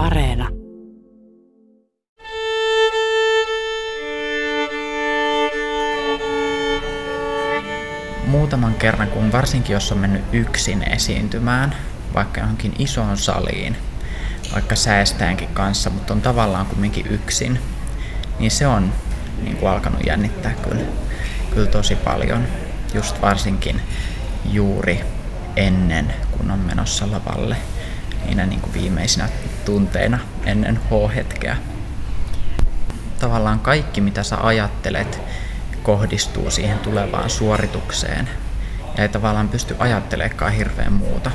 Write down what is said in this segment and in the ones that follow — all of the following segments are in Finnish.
Areena. Muutaman kerran, kun varsinkin jos on mennyt yksin esiintymään, vaikka johonkin isoon saliin, vaikka säästäänkin kanssa, mutta on tavallaan kumminkin yksin, niin se on niin kuin alkanut jännittää kyllä, kyllä tosi paljon. Just varsinkin juuri ennen, kun on menossa lavalle, niinä niin kuin viimeisinä tunteina ennen H-hetkeä. Tavallaan kaikki, mitä sä ajattelet, kohdistuu siihen tulevaan suoritukseen. Ja ei tavallaan pysty ajattelemaan hirveän muuta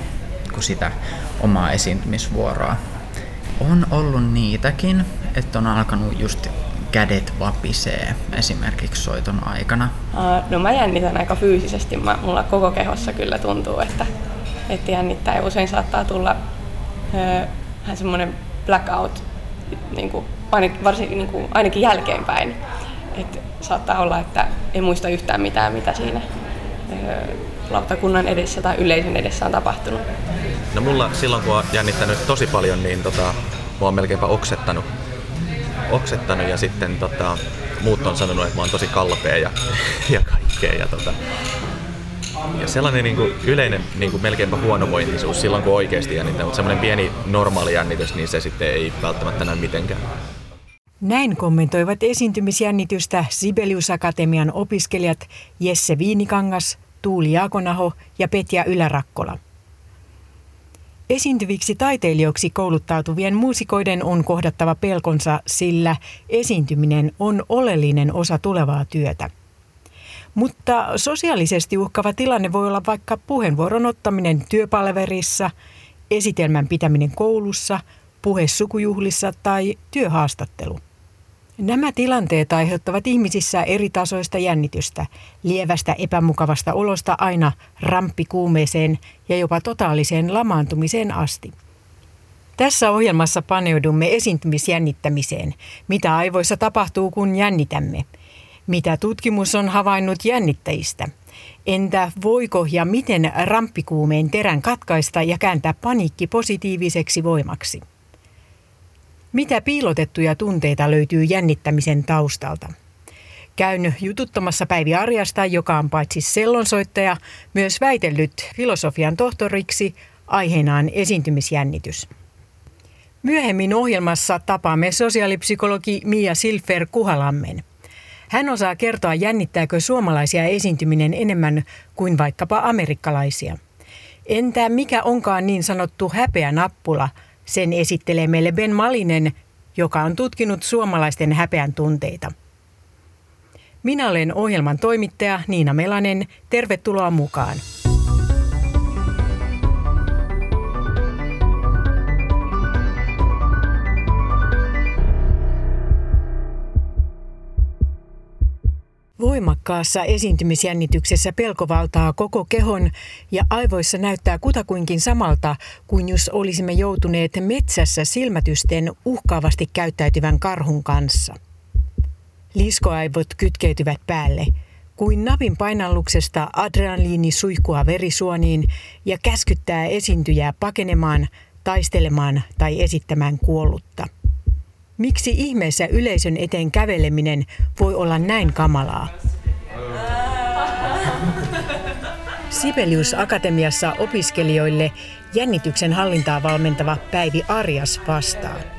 kuin sitä omaa esiintymisvuoroa. On ollut niitäkin, että on alkanut just kädet vapisee esimerkiksi soiton aikana? no mä jännitän aika fyysisesti. Mä, mulla koko kehossa kyllä tuntuu, että, että jännittää. Ja usein saattaa tulla vähän semmoinen blackout, niin kuin, varsinkin, niin kuin, ainakin jälkeenpäin. Et saattaa olla, että ei muista yhtään mitään, mitä siinä lautakunnan edessä tai yleisön edessä on tapahtunut. No mulla silloin kun on jännittänyt tosi paljon, niin tota, mä oon melkeinpä oksettanut, oksettanut ja sitten tota, muut on sanonut, että mä oon tosi kalpea ja, ja kaikkea. Ja, tota, ja sellainen niin kuin yleinen niin kuin melkeinpä huonovointisuus silloin kun oikeasti jännittää, mutta semmoinen pieni normaali jännitys, niin se sitten ei välttämättä näy mitenkään. Näin kommentoivat esiintymisjännitystä Sibelius Akatemian opiskelijat Jesse Viinikangas, Tuuli Jaakonaho ja Petja Ylärakkola. Esiintyviksi taiteilijoiksi kouluttautuvien muusikoiden on kohdattava pelkonsa, sillä esiintyminen on oleellinen osa tulevaa työtä. Mutta sosiaalisesti uhkava tilanne voi olla vaikka puheenvuoron ottaminen työpalverissa, esitelmän pitäminen koulussa, puhe sukujuhlissa tai työhaastattelu. Nämä tilanteet aiheuttavat ihmisissä eri tasoista jännitystä, lievästä epämukavasta olosta aina ramppikuumeeseen ja jopa totaaliseen lamaantumiseen asti. Tässä ohjelmassa paneudumme esiintymisjännittämiseen, mitä aivoissa tapahtuu kun jännitämme, mitä tutkimus on havainnut jännittäjistä, entä voiko ja miten ramppikuumeen terän katkaista ja kääntää paniikki positiiviseksi voimaksi. Mitä piilotettuja tunteita löytyy jännittämisen taustalta? Käyn jututtamassa Päivi Arjasta, joka on paitsi sellonsoittaja, myös väitellyt filosofian tohtoriksi aiheenaan esiintymisjännitys. Myöhemmin ohjelmassa tapaamme sosiaalipsykologi Mia Silfer Kuhalammen. Hän osaa kertoa, jännittääkö suomalaisia esiintyminen enemmän kuin vaikkapa amerikkalaisia. Entä mikä onkaan niin sanottu häpeä nappula – sen esittelee meille Ben Malinen, joka on tutkinut suomalaisten häpeän tunteita. Minä olen ohjelman toimittaja Niina Melanen. Tervetuloa mukaan. Voimakkaassa esiintymisjännityksessä pelko valtaa koko kehon ja aivoissa näyttää kutakuinkin samalta kuin jos olisimme joutuneet metsässä silmätysten uhkaavasti käyttäytyvän karhun kanssa. Liskoaivot kytkeytyvät päälle, kuin napin painalluksesta adrenaliini suihkua verisuoniin ja käskyttää esiintyjää pakenemaan, taistelemaan tai esittämään kuollutta. Miksi ihmeessä yleisön eteen käveleminen voi olla näin kamalaa? Sibelius Akatemiassa opiskelijoille jännityksen hallintaa valmentava Päivi Arjas vastaa.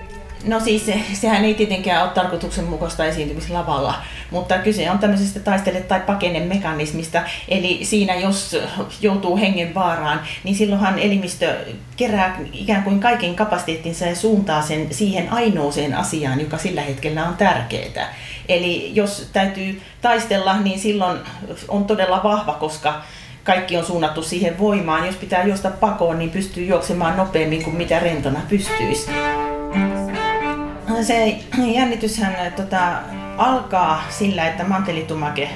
No siis se, sehän ei tietenkään ole tarkoituksenmukaista esiintymislavalla, mutta kyse on tämmöisestä taistele- tai pakene-mekanismista. Eli siinä jos joutuu hengen vaaraan, niin silloinhan elimistö kerää ikään kuin kaiken kapasiteettinsa ja suuntaa sen siihen ainoaseen asiaan, joka sillä hetkellä on tärkeää. Eli jos täytyy taistella, niin silloin on todella vahva, koska kaikki on suunnattu siihen voimaan. Jos pitää juosta pakoon, niin pystyy juoksemaan nopeammin kuin mitä rentona pystyisi se jännityshän tota, alkaa sillä, että mantelitumake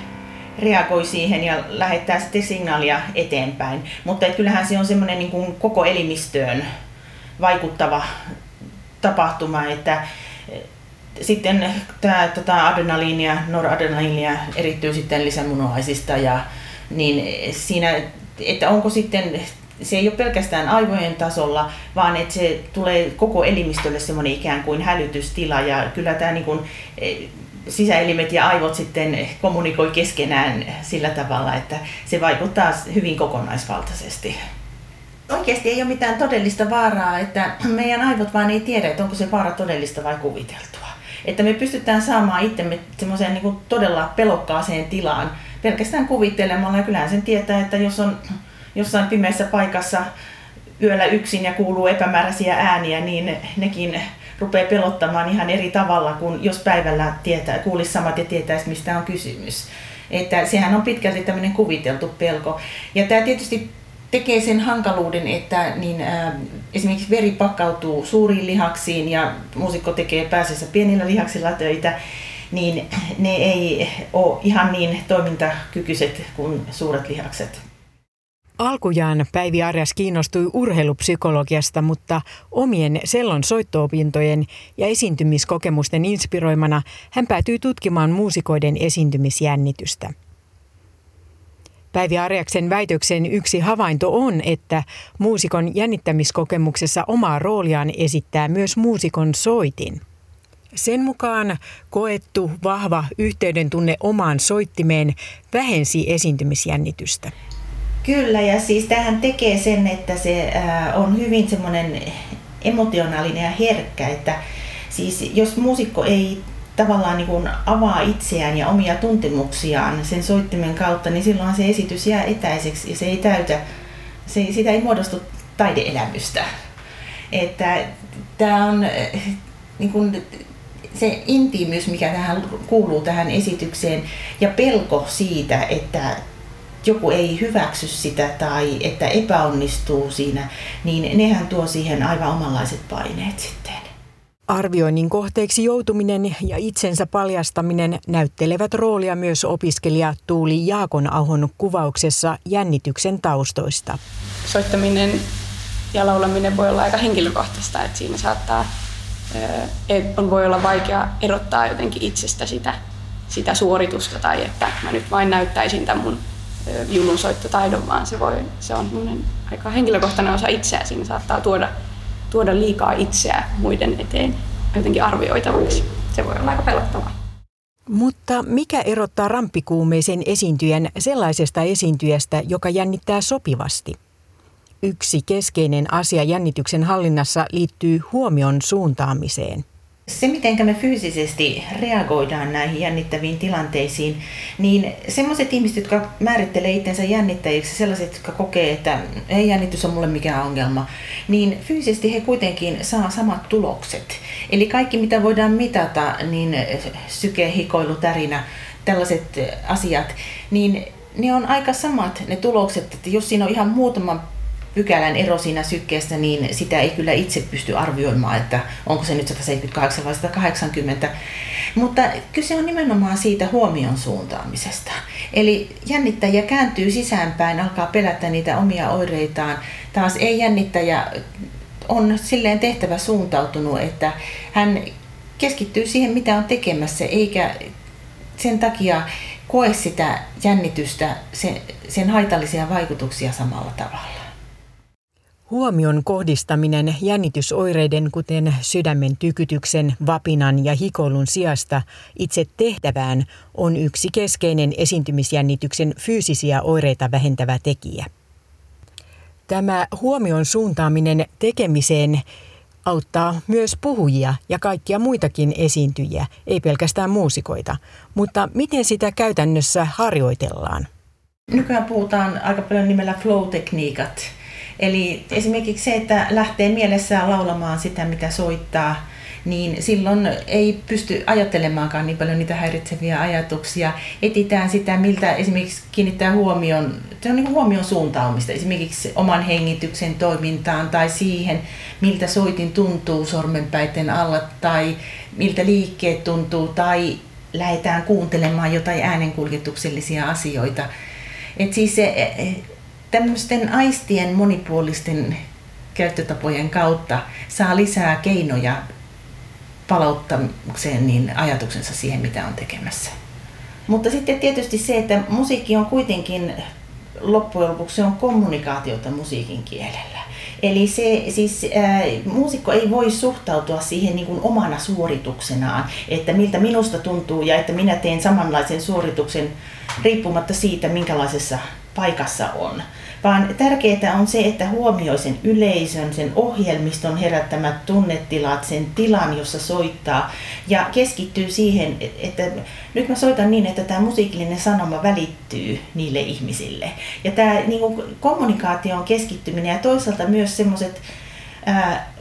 reagoi siihen ja lähettää sitten signaalia eteenpäin. Mutta et kyllähän se on semmoinen niin koko elimistöön vaikuttava tapahtuma, että eh, sitten tämä tota, adrenaliinia, noradrenaliinia erittyy sitten lisämunuaisista ja niin siinä, että onko sitten se ei ole pelkästään aivojen tasolla, vaan että se tulee koko elimistölle semmoinen ikään kuin hälytystila ja kyllä tämä niin kuin, e, sisäelimet ja aivot sitten kommunikoi keskenään sillä tavalla, että se vaikuttaa hyvin kokonaisvaltaisesti. Oikeasti ei ole mitään todellista vaaraa, että meidän aivot vaan ei tiedä, että onko se vaara todellista vai kuviteltua. Että me pystytään saamaan itsemme semmoiseen niin todella pelokkaaseen tilaan pelkästään kuvittelemalla. Ja kyllähän sen tietää, että jos on jossain pimeässä paikassa yöllä yksin ja kuuluu epämääräisiä ääniä, niin nekin rupeaa pelottamaan ihan eri tavalla kuin jos päivällä tietää, kuulisi samat ja tietäisi, mistä on kysymys. Että sehän on pitkälti tämmöinen kuviteltu pelko. Ja tämä tietysti tekee sen hankaluuden, että niin, ää, esimerkiksi veri pakkautuu suuriin lihaksiin ja muusikko tekee pääsessä pienillä lihaksilla töitä, niin ne ei ole ihan niin toimintakykyiset kuin suuret lihakset. Alkujaan Päivi Arjas kiinnostui urheilupsykologiasta, mutta omien sellon soittoopintojen ja esiintymiskokemusten inspiroimana hän päätyi tutkimaan muusikoiden esiintymisjännitystä. Päivi Arjaksen väitöksen yksi havainto on, että muusikon jännittämiskokemuksessa omaa rooliaan esittää myös muusikon soitin. Sen mukaan koettu vahva yhteyden tunne omaan soittimeen vähensi esiintymisjännitystä. Kyllä, ja siis tähän tekee sen, että se on hyvin semmoinen emotionaalinen ja herkkä, että siis jos muusikko ei tavallaan niin kuin avaa itseään ja omia tuntemuksiaan sen soittimen kautta, niin silloin se esitys jää etäiseksi ja se ei täytä, se, sitä ei muodostu taideelämystä. Että tämä on niin kuin, se intiimyys, mikä tähän kuuluu tähän esitykseen ja pelko siitä, että joku ei hyväksy sitä tai että epäonnistuu siinä, niin nehän tuo siihen aivan omanlaiset paineet sitten. Arvioinnin kohteeksi joutuminen ja itsensä paljastaminen näyttelevät roolia myös opiskelija Tuuli Jaakon Ahon kuvauksessa jännityksen taustoista. Soittaminen ja laulaminen voi olla aika henkilökohtaista, että siinä saattaa, on, voi olla vaikea erottaa jotenkin itsestä sitä, sitä suoritusta tai että mä nyt vain näyttäisin tämän mun julunsoittotaidon, vaan se, voi, se on aika henkilökohtainen osa itseä. Siinä saattaa tuoda, tuoda liikaa itseä muiden eteen jotenkin arvioitavaksi. Se voi olla aika pelottavaa. Mutta mikä erottaa ramppikuumeisen esiintyjän sellaisesta esiintyjästä, joka jännittää sopivasti? Yksi keskeinen asia jännityksen hallinnassa liittyy huomion suuntaamiseen. Se, miten me fyysisesti reagoidaan näihin jännittäviin tilanteisiin, niin sellaiset ihmiset, jotka määrittelee itsensä jännittäjiksi, sellaiset, jotka kokee, että ei jännitys on mulle mikään ongelma, niin fyysisesti he kuitenkin saa samat tulokset. Eli kaikki, mitä voidaan mitata, niin syke, hikoilu, tärinä, tällaiset asiat, niin ne on aika samat ne tulokset, että jos siinä on ihan muutama pykälän ero siinä sykkeessä, niin sitä ei kyllä itse pysty arvioimaan, että onko se nyt 178 vai 180. Mutta kyse on nimenomaan siitä huomion suuntaamisesta. Eli jännittäjä kääntyy sisäänpäin, alkaa pelätä niitä omia oireitaan. Taas ei jännittäjä on silleen tehtävä suuntautunut, että hän keskittyy siihen, mitä on tekemässä, eikä sen takia koe sitä jännitystä, sen, sen haitallisia vaikutuksia samalla tavalla. Huomion kohdistaminen jännitysoireiden kuten sydämen tykytyksen, vapinan ja hikoilun sijasta itse tehtävään on yksi keskeinen esiintymisjännityksen fyysisiä oireita vähentävä tekijä. Tämä huomion suuntaaminen tekemiseen auttaa myös puhujia ja kaikkia muitakin esiintyjiä, ei pelkästään muusikoita. Mutta miten sitä käytännössä harjoitellaan? Nykyään puhutaan aika paljon nimellä flow-tekniikat – Eli esimerkiksi se, että lähtee mielessään laulamaan sitä, mitä soittaa, niin silloin ei pysty ajattelemaankaan niin paljon niitä häiritseviä ajatuksia. Etitään sitä, miltä esimerkiksi kiinnittää huomion, se on niin huomion suuntaamista, esimerkiksi oman hengityksen toimintaan tai siihen, miltä soitin tuntuu sormenpäiden alla tai miltä liikkeet tuntuu tai lähdetään kuuntelemaan jotain äänenkuljetuksellisia asioita. Et siis se, tämmöisten aistien monipuolisten käyttötapojen kautta saa lisää keinoja palauttamiseen niin ajatuksensa siihen, mitä on tekemässä. Mutta sitten tietysti se, että musiikki on kuitenkin loppujen lopuksi se on kommunikaatiota musiikin kielellä. Eli se, siis ää, muusikko ei voi suhtautua siihen niin kuin omana suorituksenaan, että miltä minusta tuntuu ja että minä teen samanlaisen suorituksen riippumatta siitä, minkälaisessa paikassa on vaan tärkeää on se, että huomioi sen yleisön, sen ohjelmiston herättämät tunnetilat, sen tilan, jossa soittaa ja keskittyy siihen, että nyt mä soitan niin, että tämä musiikillinen sanoma välittyy niille ihmisille. Ja tämä niin kuin kommunikaation keskittyminen ja toisaalta myös semmoiset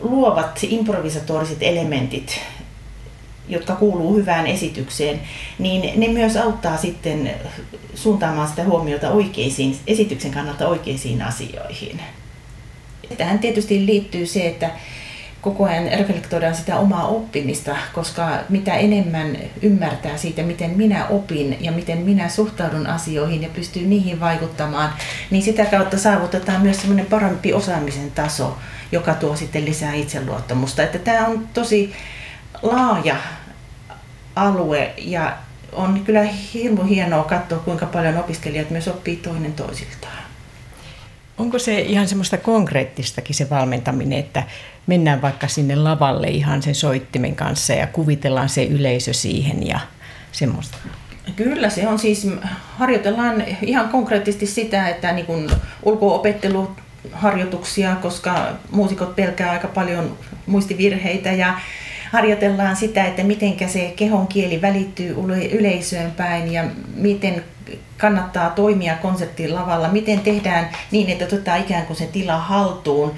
luovat improvisatoriset elementit, jotka kuuluu hyvään esitykseen, niin ne myös auttaa sitten suuntaamaan sitä huomiota oikeisiin, esityksen kannalta oikeisiin asioihin. Tähän tietysti liittyy se, että koko ajan reflektoidaan sitä omaa oppimista, koska mitä enemmän ymmärtää siitä, miten minä opin ja miten minä suhtaudun asioihin ja pystyy niihin vaikuttamaan, niin sitä kautta saavutetaan myös semmoinen parempi osaamisen taso, joka tuo sitten lisää itseluottamusta. Että tämä on tosi laaja alue ja on kyllä hirmu hienoa katsoa, kuinka paljon opiskelijat myös oppii toinen toisiltaan. Onko se ihan semmoista konkreettistakin se valmentaminen, että mennään vaikka sinne lavalle ihan sen soittimen kanssa ja kuvitellaan se yleisö siihen ja semmoista? Kyllä se on siis, harjoitellaan ihan konkreettisesti sitä, että niin kuin ulko-opetteluharjoituksia, koska muusikot pelkää aika paljon muistivirheitä ja harjoitellaan sitä, että miten se kehon kieli välittyy yleisöön päin ja miten kannattaa toimia konsertin lavalla, miten tehdään niin, että otetaan ikään kuin se tila haltuun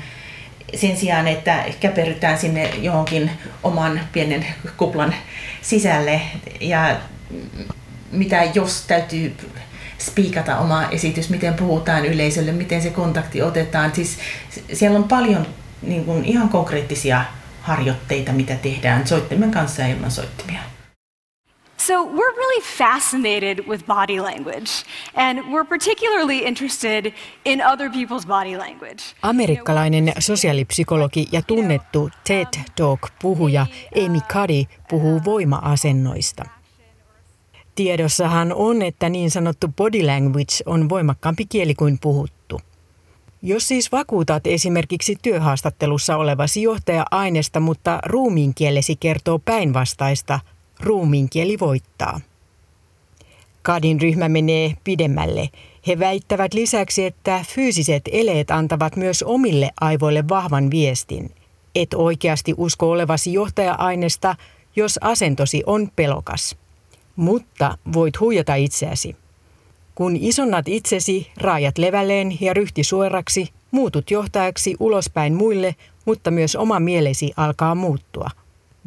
sen sijaan, että käperytään sinne johonkin oman pienen kuplan sisälle ja mitä jos täytyy spiikata oma esitys, miten puhutaan yleisölle, miten se kontakti otetaan. Siis siellä on paljon niin kuin, ihan konkreettisia harjoitteita, mitä tehdään soittimen kanssa ja ilman soittimia. So, we're really fascinated with body language, and we're particularly interested in other people's body language. Amerikkalainen sosiaalipsykologi ja tunnettu TED Talk-puhuja Amy Cuddy puhuu voima-asennoista. Tiedossahan on, että niin sanottu body language on voimakkaampi kieli kuin puhuttu. Jos siis vakuutat esimerkiksi työhaastattelussa olevasi johtaja-aineesta, mutta ruumiinkielesi kertoo päinvastaista, ruumiinkieli voittaa. Kadin ryhmä menee pidemmälle. He väittävät lisäksi, että fyysiset eleet antavat myös omille aivoille vahvan viestin. Et oikeasti usko olevasi johtaja-aineesta, jos asentosi on pelokas. Mutta voit huijata itseäsi. Kun isonnat itsesi, raajat levälleen ja ryhti suoraksi, muutut johtajaksi ulospäin muille, mutta myös oma mielesi alkaa muuttua.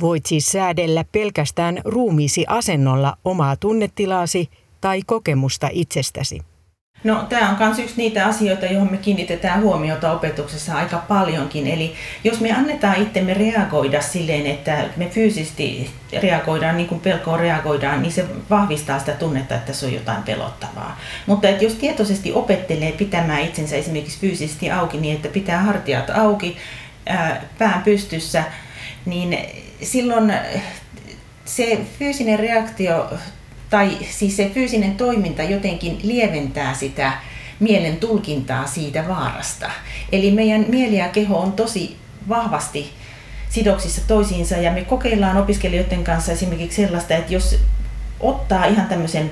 Voit siis säädellä pelkästään ruumiisi asennolla omaa tunnetilaasi tai kokemusta itsestäsi. No tämä on myös yksi niitä asioita, johon me kiinnitetään huomiota opetuksessa aika paljonkin. Eli jos me annetaan itsemme reagoida silleen, että me fyysisesti reagoidaan niin kuin pelkoon reagoidaan, niin se vahvistaa sitä tunnetta, että se on jotain pelottavaa. Mutta että jos tietoisesti opettelee pitämään itsensä esimerkiksi fyysisesti auki niin, että pitää hartiat auki, pään pystyssä, niin silloin se fyysinen reaktio tai siis se fyysinen toiminta jotenkin lieventää sitä mielen tulkintaa siitä vaarasta. Eli meidän mieli ja keho on tosi vahvasti sidoksissa toisiinsa ja me kokeillaan opiskelijoiden kanssa esimerkiksi sellaista, että jos ottaa ihan tämmöisen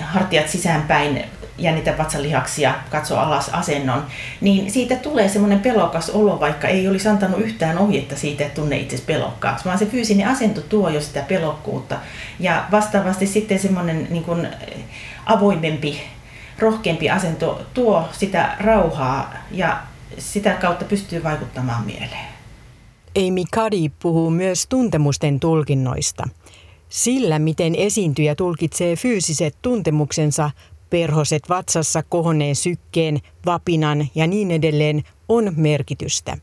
hartiat sisäänpäin jännitä vatsalihaksia, katso alas asennon, niin siitä tulee semmoinen pelokas olo, vaikka ei olisi antanut yhtään ohjetta siitä, että tunne itse pelokkaaksi, vaan se fyysinen asento tuo jo sitä pelokkuutta. Ja vastaavasti sitten semmoinen niin kuin avoimempi, rohkeampi asento tuo sitä rauhaa ja sitä kautta pystyy vaikuttamaan mieleen. Amy Cuddy puhuu myös tuntemusten tulkinnoista. Sillä, miten esiintyjä tulkitsee fyysiset tuntemuksensa, perhoset vatsassa kohonneen sykkeen, vapinan ja niin edelleen on merkitystä.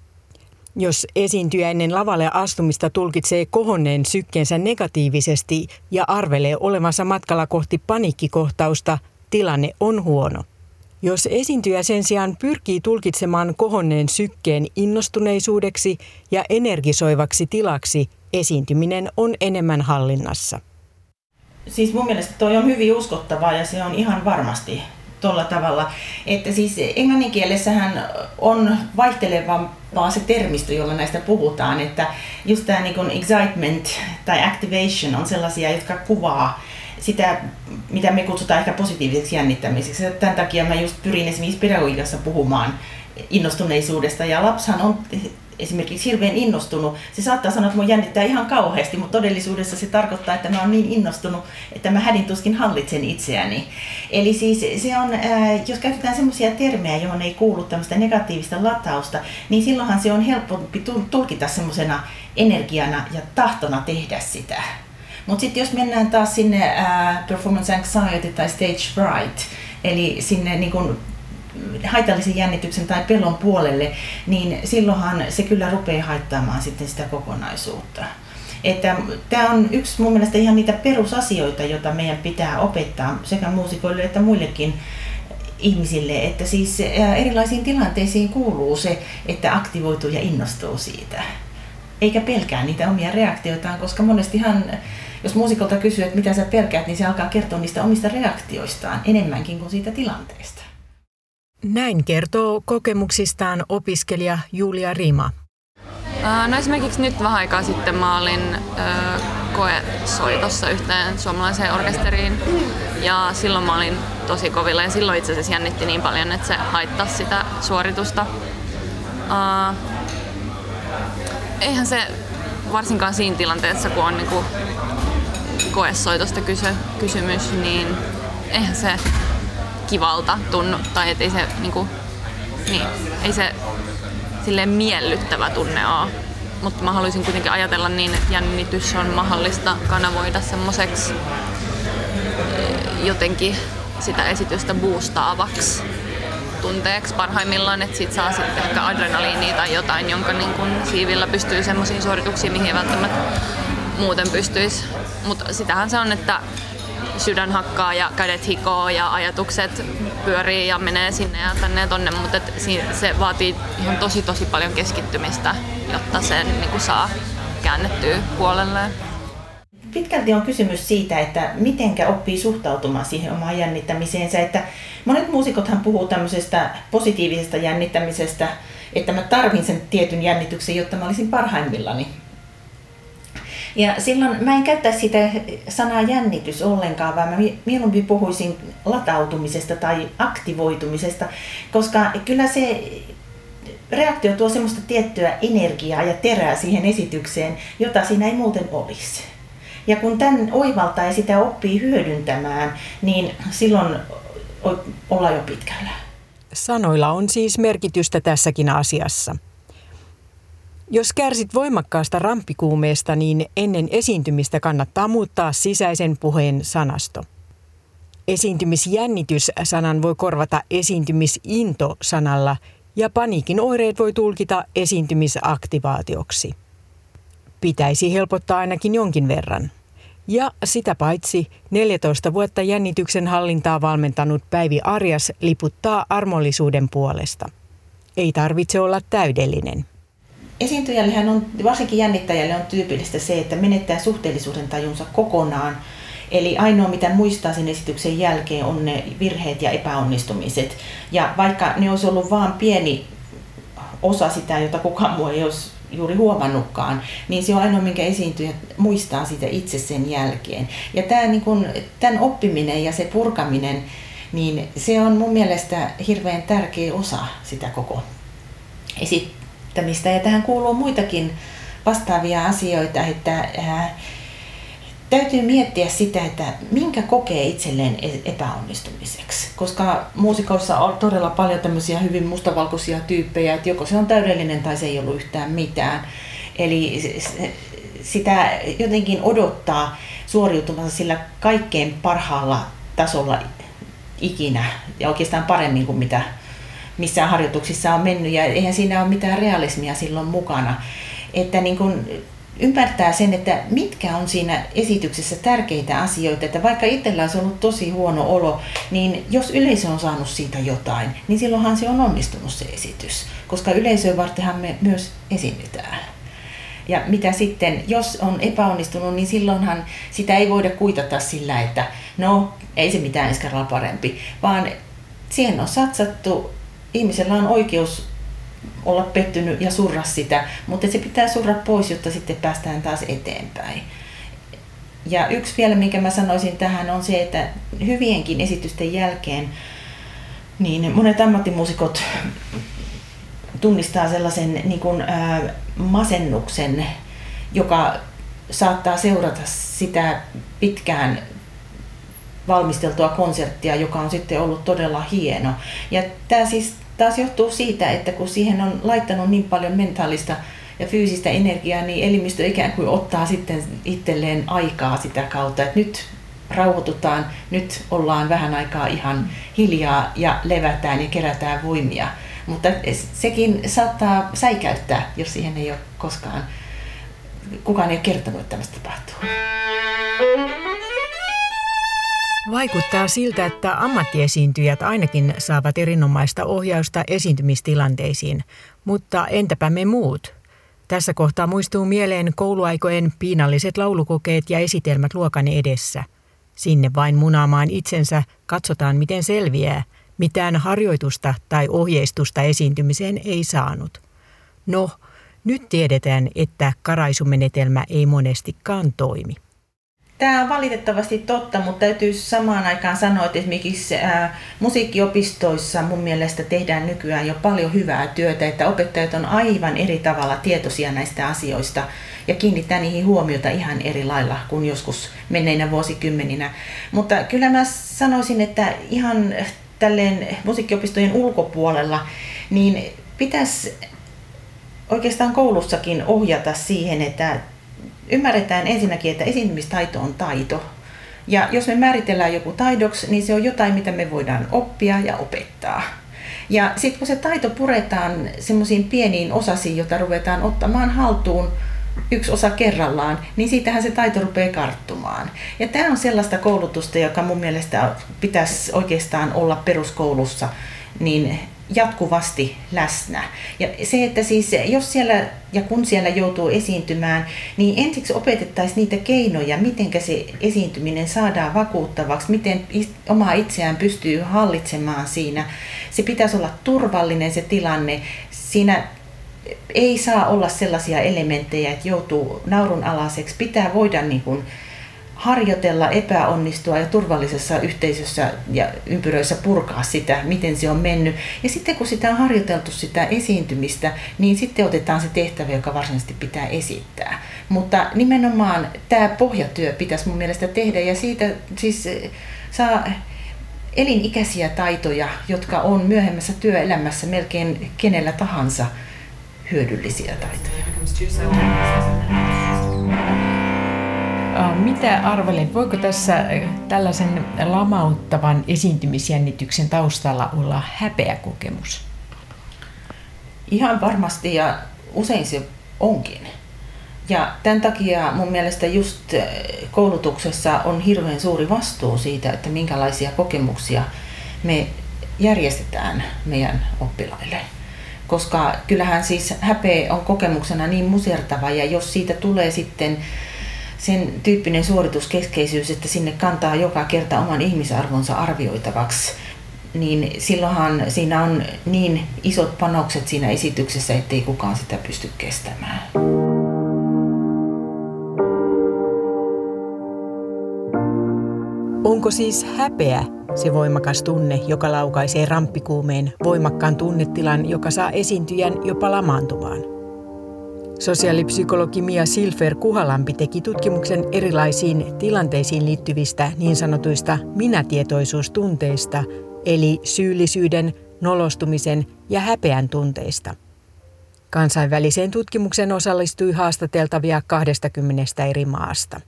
Jos esiintyjä ennen lavalle astumista tulkitsee kohonneen sykkeensä negatiivisesti ja arvelee olevansa matkalla kohti paniikkikohtausta, tilanne on huono. Jos esiintyjä sen sijaan pyrkii tulkitsemaan kohonneen sykkeen innostuneisuudeksi ja energisoivaksi tilaksi, esiintyminen on enemmän hallinnassa siis mun mielestä toi on hyvin uskottavaa ja se on ihan varmasti tuolla tavalla, että siis englannin kielessähän on vaihtelevampaa se termistö, jolla näistä puhutaan, että just tämä niin excitement tai activation on sellaisia, jotka kuvaa sitä, mitä me kutsutaan ehkä positiiviseksi jännittämiseksi. Tämän takia mä just pyrin esimerkiksi pedagogiikassa puhumaan innostuneisuudesta. Ja lapshan on esimerkiksi hirveän innostunut. Se saattaa sanoa, että minua jännittää ihan kauheasti, mutta todellisuudessa se tarkoittaa, että mä oon niin innostunut, että mä hädin tuskin hallitsen itseäni. Eli siis se on, jos käytetään semmoisia termejä, johon ei kuulu tämmöistä negatiivista latausta, niin silloinhan se on helpompi tulkita semmoisena energiana ja tahtona tehdä sitä. Mutta sitten jos mennään taas sinne uh, performance anxiety tai stage fright, eli sinne niin kun haitallisen jännityksen tai pelon puolelle, niin silloinhan se kyllä rupeaa haittaamaan sitten sitä kokonaisuutta. Että tämä on yksi mun mielestä ihan niitä perusasioita, joita meidän pitää opettaa sekä muusikoille että muillekin ihmisille, että siis erilaisiin tilanteisiin kuuluu se, että aktivoituu ja innostuu siitä. Eikä pelkää niitä omia reaktioitaan, koska monestihan jos muusikolta kysyy, että mitä sä pelkäät, niin se alkaa kertoa niistä omista reaktioistaan enemmänkin kuin siitä tilanteesta. Näin kertoo kokemuksistaan opiskelija Julia Rima. No esimerkiksi nyt vähän aikaa sitten mä olin ö, koesoitossa yhteen suomalaiseen orkesteriin ja silloin mä olin tosi kovilla ja silloin itse asiassa jännitti niin paljon, että se haittasi sitä suoritusta. Uh, eihän se varsinkaan siinä tilanteessa, kun on niinku koesoitosta kysy, kysymys, niin eihän se kivalta tunnu, tai ettei se, niinku, niin, ei se silleen miellyttävä tunne ole. Mutta mä haluaisin kuitenkin ajatella niin, että jännitys on mahdollista kanavoida semmoiseksi eh, jotenkin sitä esitystä boostaavaksi tunteeksi parhaimmillaan, että sit saa sitten ehkä adrenaliinia tai jotain, jonka niin kun siivillä pystyy semmoisiin suorituksiin, mihin ei välttämättä muuten pystyisi. Mutta sitähän se on, että sydän hakkaa ja kädet hikoo ja ajatukset pyörii ja menee sinne ja tänne ja tonne, mutta se vaatii ihan tosi tosi paljon keskittymistä, jotta sen niin saa käännettyä puolelleen. Pitkälti on kysymys siitä, että mitenkä oppii suhtautumaan siihen omaan jännittämiseensä. Että monet muusikothan puhuu tämmöisestä positiivisesta jännittämisestä, että mä tarvin sen tietyn jännityksen, jotta mä olisin parhaimmillani. Ja silloin mä en käyttäisi sitä sanaa jännitys ollenkaan, vaan mä mieluummin puhuisin latautumisesta tai aktivoitumisesta, koska kyllä se reaktio tuo semmoista tiettyä energiaa ja terää siihen esitykseen, jota siinä ei muuten olisi. Ja kun tämän oivaltaa ja sitä oppii hyödyntämään, niin silloin ollaan jo pitkällä. Sanoilla on siis merkitystä tässäkin asiassa. Jos kärsit voimakkaasta rampikuumeesta, niin ennen esiintymistä kannattaa muuttaa sisäisen puheen sanasto. Esiintymisjännitys-sanan voi korvata esiintymisinto-sanalla ja paniikin oireet voi tulkita esiintymisaktivaatioksi. Pitäisi helpottaa ainakin jonkin verran. Ja sitä paitsi 14 vuotta jännityksen hallintaa valmentanut Päivi Arjas liputtaa armollisuuden puolesta. Ei tarvitse olla täydellinen. Esiintyjällehän on, varsinkin jännittäjälle on tyypillistä se, että menettää suhteellisuuden tajunsa kokonaan. Eli ainoa mitä muistaa sen esityksen jälkeen on ne virheet ja epäonnistumiset. Ja vaikka ne olisi ollut vain pieni osa sitä, jota kukaan muu ei olisi juuri huomannutkaan, niin se on ainoa, minkä esiintyjä muistaa sitä itse sen jälkeen. Ja tämä, niin kun, tämän oppiminen ja se purkaminen, niin se on mun mielestä hirveän tärkeä osa sitä koko esittämistä. Ja tähän kuuluu muitakin vastaavia asioita, että ää, täytyy miettiä sitä, että minkä kokee itselleen e-, epäonnistumiseksi. Koska muusikoissa on todella paljon tämmöisiä hyvin mustavalkoisia tyyppejä, että joko se on täydellinen tai se ei ollut yhtään mitään. Eli sitä jotenkin odottaa suoriutumansa sillä kaikkein parhaalla tasolla ikinä ja oikeastaan paremmin kuin mitä missään harjoituksissa on mennyt ja eihän siinä ole mitään realismia silloin mukana. Että niin kun ymmärtää sen, että mitkä on siinä esityksessä tärkeitä asioita, että vaikka itsellä olisi ollut tosi huono olo, niin jos yleisö on saanut siitä jotain, niin silloinhan se on onnistunut se esitys, koska yleisöä vartenhan me myös esiinnytään. Ja mitä sitten, jos on epäonnistunut, niin silloinhan sitä ei voida kuitata sillä, että no, ei se mitään ensi parempi, vaan siihen on satsattu, ihmisellä on oikeus olla pettynyt ja surra sitä, mutta se pitää surra pois, jotta sitten päästään taas eteenpäin. Ja yksi vielä, minkä mä sanoisin tähän, on se, että hyvienkin esitysten jälkeen niin monet ammattimuusikot tunnistaa sellaisen niin kuin, ää, masennuksen, joka saattaa seurata sitä pitkään valmisteltua konserttia, joka on sitten ollut todella hieno. Ja tämä siis taas johtuu siitä, että kun siihen on laittanut niin paljon mentaalista ja fyysistä energiaa, niin elimistö ikään kuin ottaa sitten itselleen aikaa sitä kautta, että nyt rauhoitutaan, nyt ollaan vähän aikaa ihan hiljaa ja levätään ja kerätään voimia. Mutta sekin saattaa säikäyttää, jos siihen ei ole koskaan, kukaan ei ole kertonut, että tämmöistä tapahtuu. Vaikuttaa siltä, että ammattiesiintyjät ainakin saavat erinomaista ohjausta esiintymistilanteisiin, mutta entäpä me muut? Tässä kohtaa muistuu mieleen kouluaikojen piinalliset laulukokeet ja esitelmät luokan edessä. Sinne vain munaamaan itsensä, katsotaan miten selviää. Mitään harjoitusta tai ohjeistusta esiintymiseen ei saanut. No, nyt tiedetään, että karaisumenetelmä ei monestikaan toimi. Tämä on valitettavasti totta, mutta täytyy samaan aikaan sanoa, että esimerkiksi ää, musiikkiopistoissa mun mielestä tehdään nykyään jo paljon hyvää työtä, että opettajat on aivan eri tavalla tietoisia näistä asioista ja kiinnittää niihin huomiota ihan eri lailla kuin joskus menneinä vuosikymmeninä. Mutta kyllä mä sanoisin, että ihan tälleen musiikkiopistojen ulkopuolella, niin pitäisi oikeastaan koulussakin ohjata siihen, että ymmärretään ensinnäkin, että esiintymistaito on taito. Ja jos me määritellään joku taidoksi, niin se on jotain, mitä me voidaan oppia ja opettaa. Ja sitten kun se taito puretaan semmoisiin pieniin osasiin, joita ruvetaan ottamaan haltuun yksi osa kerrallaan, niin siitähän se taito rupeaa karttumaan. Ja tämä on sellaista koulutusta, joka mun mielestä pitäisi oikeastaan olla peruskoulussa, niin jatkuvasti läsnä. Ja se, että siis jos siellä ja kun siellä joutuu esiintymään, niin ensiksi opetettaisiin niitä keinoja, miten se esiintyminen saadaan vakuuttavaksi, miten omaa itseään pystyy hallitsemaan siinä. Se pitäisi olla turvallinen se tilanne. Siinä ei saa olla sellaisia elementtejä, että joutuu naurun alaseksi. Pitää voida niin kuin, harjoitella, epäonnistua ja turvallisessa yhteisössä ja ympyröissä purkaa sitä, miten se on mennyt. Ja sitten kun sitä on harjoiteltu sitä esiintymistä, niin sitten otetaan se tehtävä, joka varsinaisesti pitää esittää. Mutta nimenomaan tämä pohjatyö pitäisi mun mielestä tehdä ja siitä siis eh, saa elinikäisiä taitoja, jotka on myöhemmässä työelämässä melkein kenellä tahansa hyödyllisiä taitoja. Mitä arvelet, voiko tässä tällaisen lamauttavan esiintymisjännityksen taustalla olla häpeäkokemus? Ihan varmasti ja usein se onkin. Ja tämän takia mun mielestä just koulutuksessa on hirveän suuri vastuu siitä, että minkälaisia kokemuksia me järjestetään meidän oppilaille. Koska kyllähän siis häpeä on kokemuksena niin musertava ja jos siitä tulee sitten sen tyyppinen suorituskeskeisyys, että sinne kantaa joka kerta oman ihmisarvonsa arvioitavaksi, niin silloinhan siinä on niin isot panokset siinä esityksessä, ettei kukaan sitä pysty kestämään. Onko siis häpeä se voimakas tunne, joka laukaisee ramppikuumeen, voimakkaan tunnetilan, joka saa esiintyjän jopa lamaantumaan? Sosiaalipsykologi Mia Silfer Kuhalampi teki tutkimuksen erilaisiin tilanteisiin liittyvistä niin sanotuista minätietoisuustunteista, eli syyllisyyden, nolostumisen ja häpeän tunteista. Kansainväliseen tutkimukseen osallistui haastateltavia 20 eri maasta.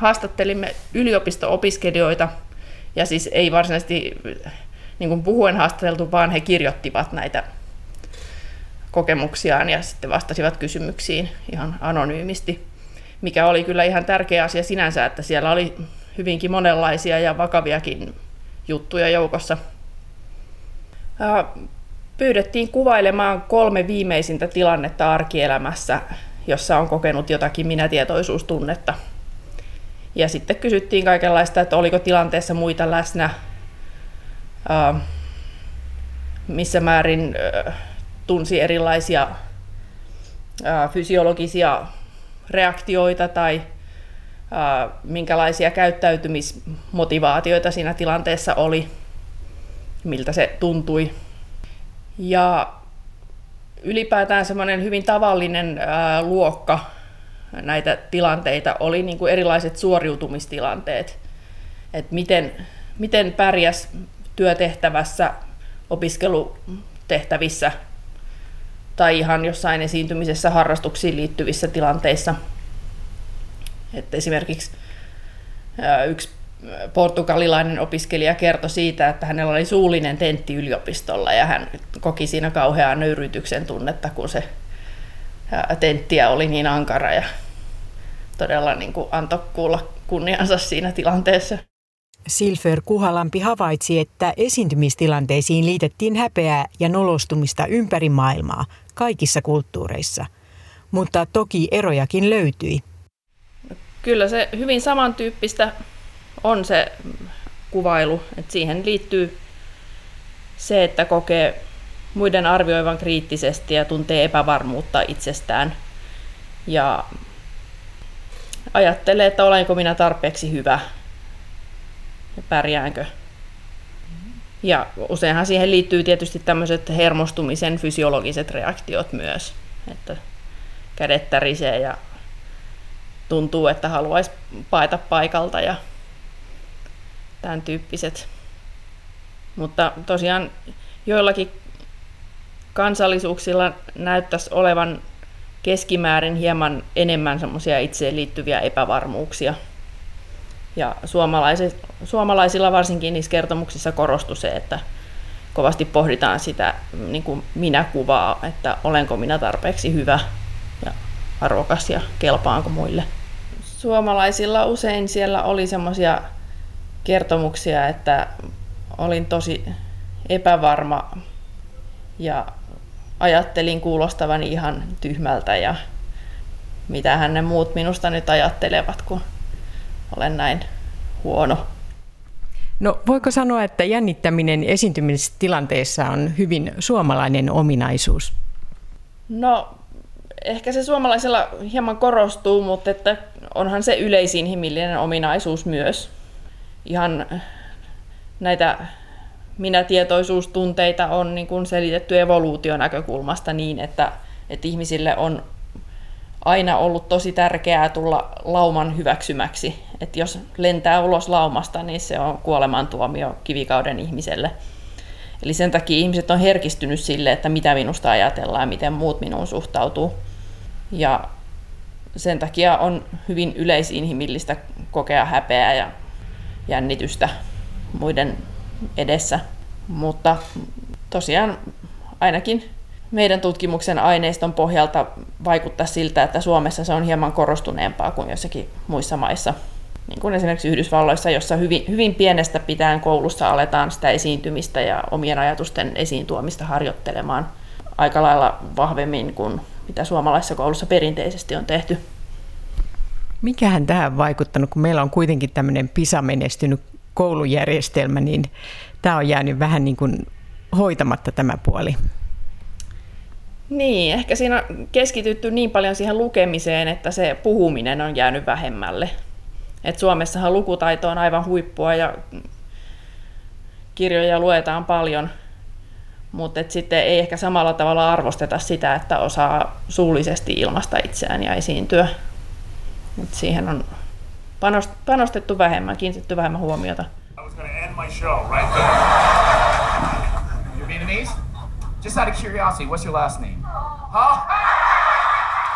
Haastattelimme yliopisto-opiskelijoita, ja siis ei varsinaisesti niin kuin puhuen haastateltu, vaan he kirjoittivat näitä kokemuksiaan ja sitten vastasivat kysymyksiin ihan anonyymisti, mikä oli kyllä ihan tärkeä asia sinänsä, että siellä oli hyvinkin monenlaisia ja vakaviakin juttuja joukossa. Pyydettiin kuvailemaan kolme viimeisintä tilannetta arkielämässä, jossa on kokenut jotakin minätietoisuustunnetta. Ja sitten kysyttiin kaikenlaista, että oliko tilanteessa muita läsnä, missä määrin tunsi erilaisia fysiologisia reaktioita tai minkälaisia käyttäytymismotivaatioita siinä tilanteessa oli, miltä se tuntui. Ja ylipäätään semmoinen hyvin tavallinen luokka näitä tilanteita oli niin kuin erilaiset suoriutumistilanteet. Että miten, miten pärjäs työtehtävässä, opiskelutehtävissä tai ihan jossain esiintymisessä harrastuksiin liittyvissä tilanteissa. Että esimerkiksi yksi portugalilainen opiskelija kertoi siitä, että hänellä oli suullinen tentti yliopistolla ja hän koki siinä kauheaa nöyrytyksen tunnetta, kun se tenttiä oli niin ankara ja todella niin kuin antoi kuulla kunniansa siinä tilanteessa. Silfer Kuhalampi havaitsi, että esiintymistilanteisiin liitettiin häpeää ja nolostumista ympäri maailmaa, kaikissa kulttuureissa. Mutta toki erojakin löytyi. Kyllä se hyvin samantyyppistä on se kuvailu, että siihen liittyy se, että kokee muiden arvioivan kriittisesti ja tuntee epävarmuutta itsestään ja ajattelee, että olenko minä tarpeeksi hyvä ja pärjäänkö. Ja useinhan siihen liittyy tietysti tämmöiset hermostumisen fysiologiset reaktiot myös, että kädet tärisee ja tuntuu, että haluaisi paeta paikalta ja tämän tyyppiset. Mutta tosiaan joillakin kansallisuuksilla näyttäisi olevan keskimäärin hieman enemmän semmoisia itseen liittyviä epävarmuuksia. Ja suomalaisilla varsinkin niissä kertomuksissa korostui se, että kovasti pohditaan sitä niin kuin minä-kuvaa, että olenko minä tarpeeksi hyvä ja arvokas ja kelpaanko muille. Suomalaisilla usein siellä oli semmoisia kertomuksia, että olin tosi epävarma ja ajattelin kuulostavani ihan tyhmältä ja mitä ne muut minusta nyt ajattelevat, kun olen näin huono. No voiko sanoa, että jännittäminen esiintymistilanteessa on hyvin suomalainen ominaisuus? No ehkä se suomalaisella hieman korostuu, mutta että onhan se yleisinhimillinen ominaisuus myös. Ihan näitä minätietoisuustunteita on niin kuin selitetty evoluutionäkökulmasta niin, että, että ihmisille on aina ollut tosi tärkeää tulla lauman hyväksymäksi. Että jos lentää ulos laumasta, niin se on kuolemantuomio kivikauden ihmiselle. Eli sen takia ihmiset on herkistynyt sille, että mitä minusta ajatellaan ja miten muut minuun suhtautuu. Ja sen takia on hyvin yleisinhimillistä kokea häpeää ja jännitystä muiden edessä. Mutta tosiaan ainakin meidän tutkimuksen aineiston pohjalta vaikuttaa siltä, että Suomessa se on hieman korostuneempaa kuin jossakin muissa maissa. Niin kuin esimerkiksi Yhdysvalloissa, jossa hyvin, hyvin pienestä pitäen koulussa aletaan sitä esiintymistä ja omien ajatusten esiin tuomista harjoittelemaan aika lailla vahvemmin kuin mitä suomalaisessa koulussa perinteisesti on tehty. Mikähän tähän vaikuttanut, kun meillä on kuitenkin tämmöinen PISA-menestynyt koulujärjestelmä, niin tämä on jäänyt vähän niin kuin hoitamatta tämä puoli. Niin, ehkä siinä on keskitytty niin paljon siihen lukemiseen, että se puhuminen on jäänyt vähemmälle. Et Suomessahan lukutaito on aivan huippua ja kirjoja luetaan paljon, mutta sitten ei ehkä samalla tavalla arvosteta sitä, että osaa suullisesti ilmaista itseään ja esiintyä. Mut siihen on panostettu vähemmän, kiinnitetty vähemmän huomiota. Just out of curiosity, what's your last name? Huh?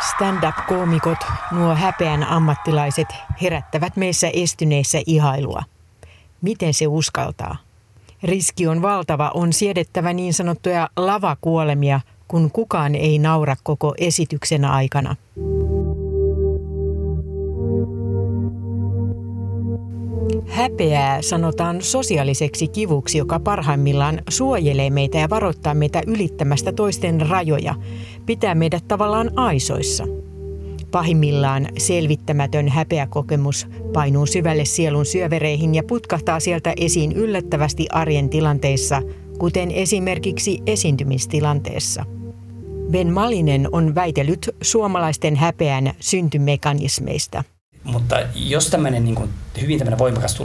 Stand-up-koomikot, nuo häpeän ammattilaiset, herättävät meissä estyneissä ihailua. Miten se uskaltaa? Riski on valtava, on siedettävä niin sanottuja lavakuolemia, kun kukaan ei naura koko esityksen aikana. Häpeää sanotaan sosiaaliseksi kivuksi, joka parhaimmillaan suojelee meitä ja varoittaa meitä ylittämästä toisten rajoja, pitää meidät tavallaan aisoissa. Pahimmillaan selvittämätön häpeäkokemus painuu syvälle sielun syövereihin ja putkahtaa sieltä esiin yllättävästi arjen tilanteissa, kuten esimerkiksi esiintymistilanteessa. Ben Malinen on väitellyt suomalaisten häpeän syntymekanismeista. Mutta jos tämmöinen niin kuin, hyvin tämmöinen voimakas,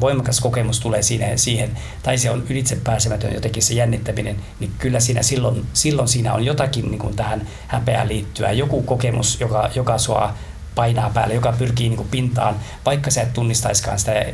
voimakas kokemus tulee siinä, siihen, tai se on ylitsepääsemätön jotenkin se jännittäminen, niin kyllä siinä silloin, silloin siinä on jotakin niin kuin tähän häpeään liittyä. Joku kokemus, joka, joka sua painaa päälle, joka pyrkii niin kuin pintaan, vaikka sä et tunnistaiskaan sitä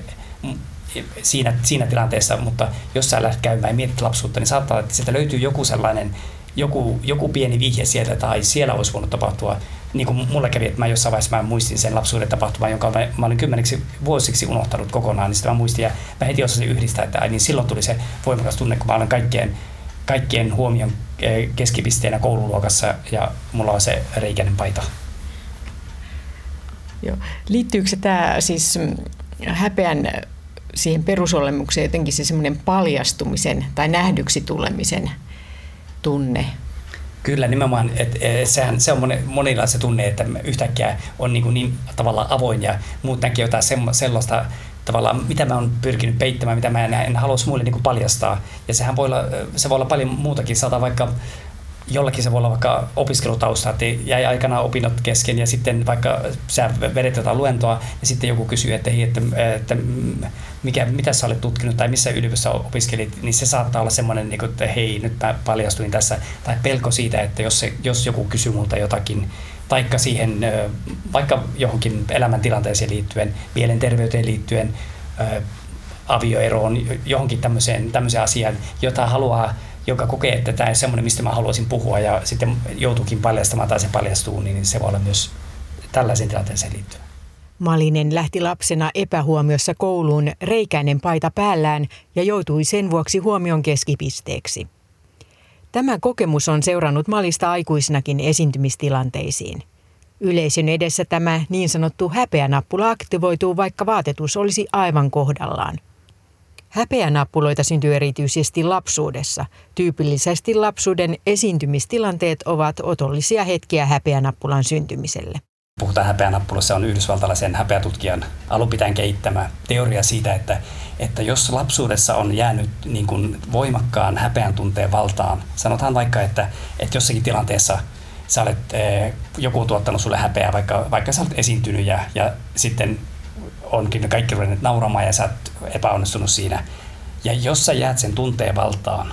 siinä, siinä tilanteessa, mutta jos sä lähdet käymään ja mietit lapsuutta, niin saattaa, että sieltä löytyy joku sellainen, joku, joku pieni vihje sieltä, tai siellä olisi voinut tapahtua, niin kuin mulle kävi, että mä jossain vaiheessa mä muistin sen lapsuuden tapahtuman, jonka mä, mä olin kymmeneksi vuosiksi unohtanut kokonaan, niin sitä mä muistin ja mä heti osasin yhdistää, että niin silloin tuli se voimakas tunne, kun mä olen kaikkien, kaikkien huomion eh, keskipisteenä koululuokassa ja mulla on se reikäinen paita. Joo. Liittyykö se tämä siis mm, häpeän siihen perusolemukseen jotenkin se semmoinen paljastumisen tai nähdyksi tulemisen tunne? Kyllä, nimenomaan. Et, et, sehän, se on monilla se tunne, että yhtäkkiä on niin, kuin niin tavallaan avoin ja muut näkee jotain sellaista, tavallaan, mitä mä oon pyrkinyt peittämään, mitä mä en, en haluaisi muille niin kuin paljastaa. Ja sehän voi olla, se voi olla paljon muutakin. Saattaa vaikka jollakin se voi olla vaikka opiskelutausta, että jäi aikana opinnot kesken ja sitten vaikka sä vedet jotain luentoa ja sitten joku kysyy, että, hei, että, että mikä, mitä sä olet tutkinut tai missä yliopistossa opiskelit, niin se saattaa olla semmoinen, niin että hei, nyt mä paljastuin tässä, tai pelko siitä, että jos, se, jos joku kysyy multa jotakin, vaikka siihen, vaikka johonkin elämäntilanteeseen liittyen, mielenterveyteen liittyen, avioeroon, johonkin tämmöiseen, tämmöiseen asiaan, jota haluaa joka kokee, että tämä on semmoinen, mistä mä haluaisin puhua ja sitten joutuukin paljastamaan tai se paljastuu, niin se voi olla myös tällaisen tilanteeseen liittyvä. Malinen lähti lapsena epähuomiossa kouluun reikäinen paita päällään ja joutui sen vuoksi huomion keskipisteeksi. Tämä kokemus on seurannut Malista aikuisinakin esiintymistilanteisiin. Yleisön edessä tämä niin sanottu häpeänappula aktivoituu, vaikka vaatetus olisi aivan kohdallaan. Häpeänappuloita syntyy erityisesti lapsuudessa. Tyypillisesti lapsuuden esiintymistilanteet ovat otollisia hetkiä häpeänappulan syntymiselle. Puhutaan häpeänappulassa on yhdysvaltalaisen häpeätutkijan alunpitäen kehittämä teoria siitä, että, että jos lapsuudessa on jäänyt niin kuin voimakkaan häpeän tunteen valtaan, sanotaan vaikka, että, että jossakin tilanteessa sä olet, eh, joku on tuottanut sulle häpeää, vaikka, vaikka sä olet esiintynyt ja, ja sitten onkin kaikki ruvenneet nauramaan ja sä oot epäonnistunut siinä. Ja jos sä jäät sen tunteen valtaan,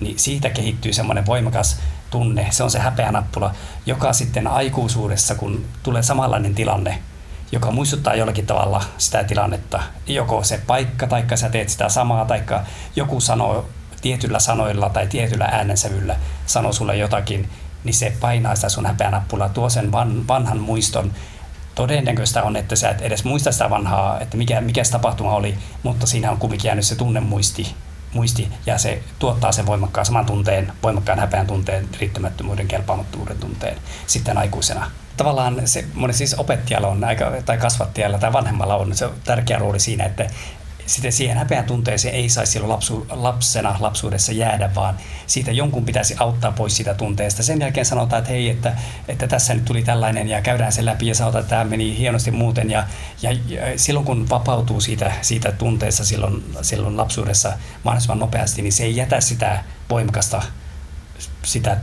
niin siitä kehittyy semmoinen voimakas tunne, se on se häpeänappula, joka sitten aikuisuudessa, kun tulee samanlainen tilanne, joka muistuttaa jollakin tavalla sitä tilannetta, joko se paikka, tai sä teet sitä samaa, tai joku sanoo tietyllä sanoilla tai tietyllä äänensävyllä sanoo sulle jotakin, niin se painaa sitä sun häpeänappulaa, tuo sen van, vanhan muiston, todennäköistä on, että sä et edes muista sitä vanhaa, että mikä, mikä tapahtuma oli, mutta siinä on kuitenkin jäänyt se tunnemuisti muisti, ja se tuottaa sen voimakkaan saman tunteen, voimakkaan häpeän tunteen, riittämättömyyden, kelpaamattomuuden tunteen sitten aikuisena. Tavallaan se moni siis opettajalla on tai kasvattajalla tai vanhemmalla on se tärkeä rooli siinä, että sitten siihen häpeän tunteeseen ei saisi silloin lapsu, lapsena lapsuudessa jäädä, vaan siitä jonkun pitäisi auttaa pois sitä tunteesta. Sen jälkeen sanotaan, että hei, että, että tässä nyt tuli tällainen ja käydään se läpi ja sanotaan, että tämä meni hienosti muuten. Ja, ja, ja silloin kun vapautuu siitä, siitä tunteesta silloin, silloin lapsuudessa mahdollisimman nopeasti, niin se ei jätä sitä voimakasta sitä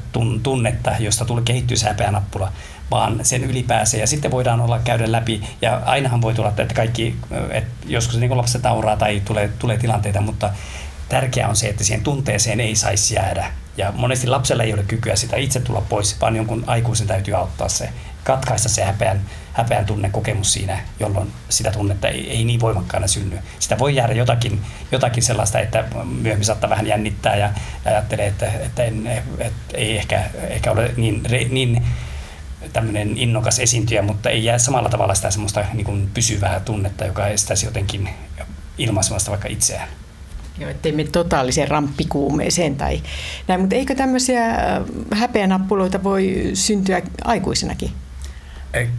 tunnetta, josta tuli kehittyy häpeänappula, vaan sen ylipääsee ja sitten voidaan olla käydä läpi ja ainahan voi tulla, että kaikki, että joskus niin lapset nauraa tai tulee, tulee tilanteita, mutta tärkeää on se, että siihen tunteeseen ei saisi jäädä. Ja monesti lapsella ei ole kykyä sitä itse tulla pois, vaan jonkun aikuisen täytyy auttaa se, katkaista se häpeän, häpeän tunne kokemus siinä, jolloin sitä tunnetta ei, ei niin voimakkaana synny. Sitä voi jäädä jotakin, jotakin sellaista, että myöhemmin saattaa vähän jännittää ja, ja ajattelee, että, että, en, että ei ehkä, ehkä ole niin, niin tämmöinen innokas esiintyjä, mutta ei jää samalla tavalla sitä semmoista niin kuin pysyvää tunnetta, joka estäisi jotenkin ilmaisemasta vaikka itseään. Joo, ettei mene totaaliseen ramppikuumeeseen tai näin, mutta eikö tämmöisiä äh, häpeänappuloita voi syntyä aikuisenakin?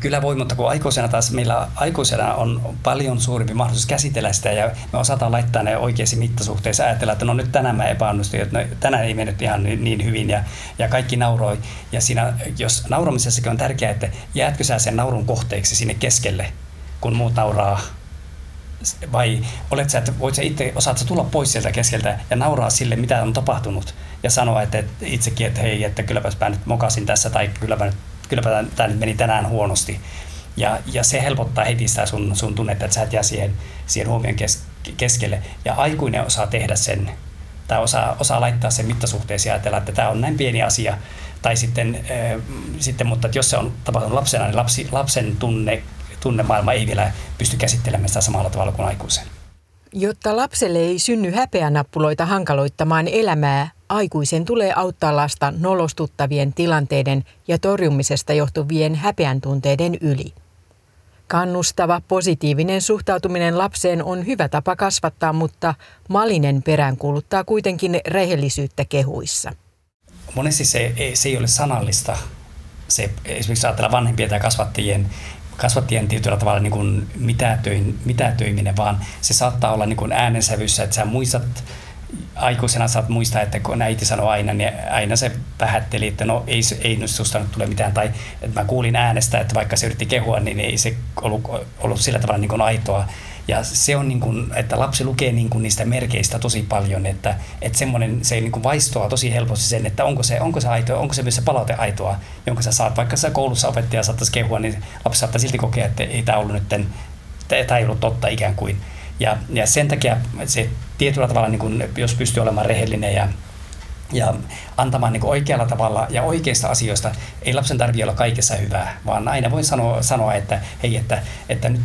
Kyllä voi, mutta kun aikuisena taas meillä aikuisena on paljon suurempi mahdollisuus käsitellä sitä ja me osataan laittaa ne oikeisiin mittasuhteisiin ajatella, että no nyt tänään mä epäonnistuin, että no, tänään ei mennyt ihan niin, niin hyvin ja, ja kaikki nauroi. Ja siinä, jos nauramisessakin on tärkeää, että jäätkö sä sen naurun kohteeksi sinne keskelle, kun muut nauraa vai olet sä, että voit sä itse, osaat sä tulla pois sieltä keskeltä ja nauraa sille, mitä on tapahtunut ja sanoa että, itsekin, että hei, että kylläpäs mä nyt mokasin tässä tai kylläpä, kylläpä tämä nyt meni tänään huonosti. Ja, ja se helpottaa heti sitä sun, sun tunnetta, että sä et jää siihen, siihen huomion kes, keskelle. Ja aikuinen osaa tehdä sen, tai osaa, osaa laittaa sen mittasuhteeseen ja ajatella, että tämä on näin pieni asia. Tai sitten, äh, sitten mutta jos se on tapahtunut lapsena, niin lapsi, lapsen tunne, tunnemaailma ei vielä pysty käsittelemään sitä samalla tavalla kuin aikuisen. Jotta lapselle ei synny häpeänappuloita hankaloittamaan elämää, aikuisen tulee auttaa lasta nolostuttavien tilanteiden ja torjumisesta johtuvien häpeän tunteiden yli. Kannustava, positiivinen suhtautuminen lapseen on hyvä tapa kasvattaa, mutta Malinen peräänkuuluttaa kuitenkin rehellisyyttä kehuissa. Monesti se, se ei ole sanallista. Se, esimerkiksi ajatella vanhempien tai kasvattajien kasvattien tietyllä tavalla niin kuin mitätöin, mitätöiminen, vaan se saattaa olla niin kuin äänensävyssä, että sä muistat aikuisena saat muistaa, että kun äiti sanoi aina, niin aina se vähätteli, että no ei, ei nyt susta nyt tule mitään. Tai että mä kuulin äänestä, että vaikka se yritti kehua, niin ei se ollut, ollut sillä tavalla niin kuin aitoa. Ja se on niin kuin, että lapsi lukee niin kuin niistä merkeistä tosi paljon, että, että semmoinen, se niin kuin vaistoaa tosi helposti sen, että onko se, onko se aitoa, onko se myös se palaute aitoa, jonka sä saat. Vaikka sä koulussa opettaja saattaisi kehua, niin lapsi saattaa silti kokea, että ei tämä ollut nyt, tämä ei ollut totta ikään kuin. Ja, ja sen takia se tietyllä tavalla, niin kuin, jos pystyy olemaan rehellinen ja ja antamaan niin oikealla tavalla ja oikeista asioista. Ei lapsen tarvitse olla kaikessa hyvää, vaan aina voi sanoa, sanoa että hei, että, että nyt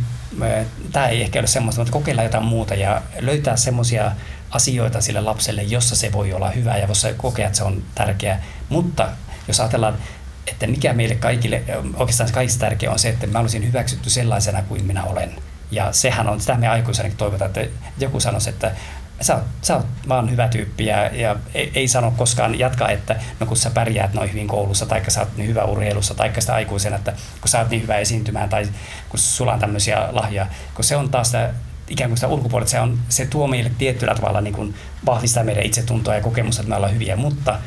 tämä ei ehkä ole semmoista, mutta kokeilla jotain muuta ja löytää semmoisia asioita sille lapselle, jossa se voi olla hyvä ja jossa kokea, että se on tärkeä. Mutta jos ajatellaan, että mikä meille kaikille, oikeastaan kaikista tärkeä on se, että mä olisin hyväksytty sellaisena kuin minä olen. Ja sehän on, sitä me aikuisena toivotaan, että joku sanoisi, että sä oot, sä oot vaan hyvä tyyppi ja, ja ei, ei sano koskaan jatka, että no kun sä pärjäät noin hyvin koulussa tai sä oot niin hyvä urheilussa tai sitä aikuisena, että kun sä oot niin hyvä esiintymään tai kun sulla on tämmöisiä lahjoja, kun se on taas sitä, ikään kuin sitä ulkopuolelta, se, on, se tuo meille tietyllä tavalla niin kuin vahvistaa meidän itsetuntoa ja kokemusta, että me ollaan hyviä, mutta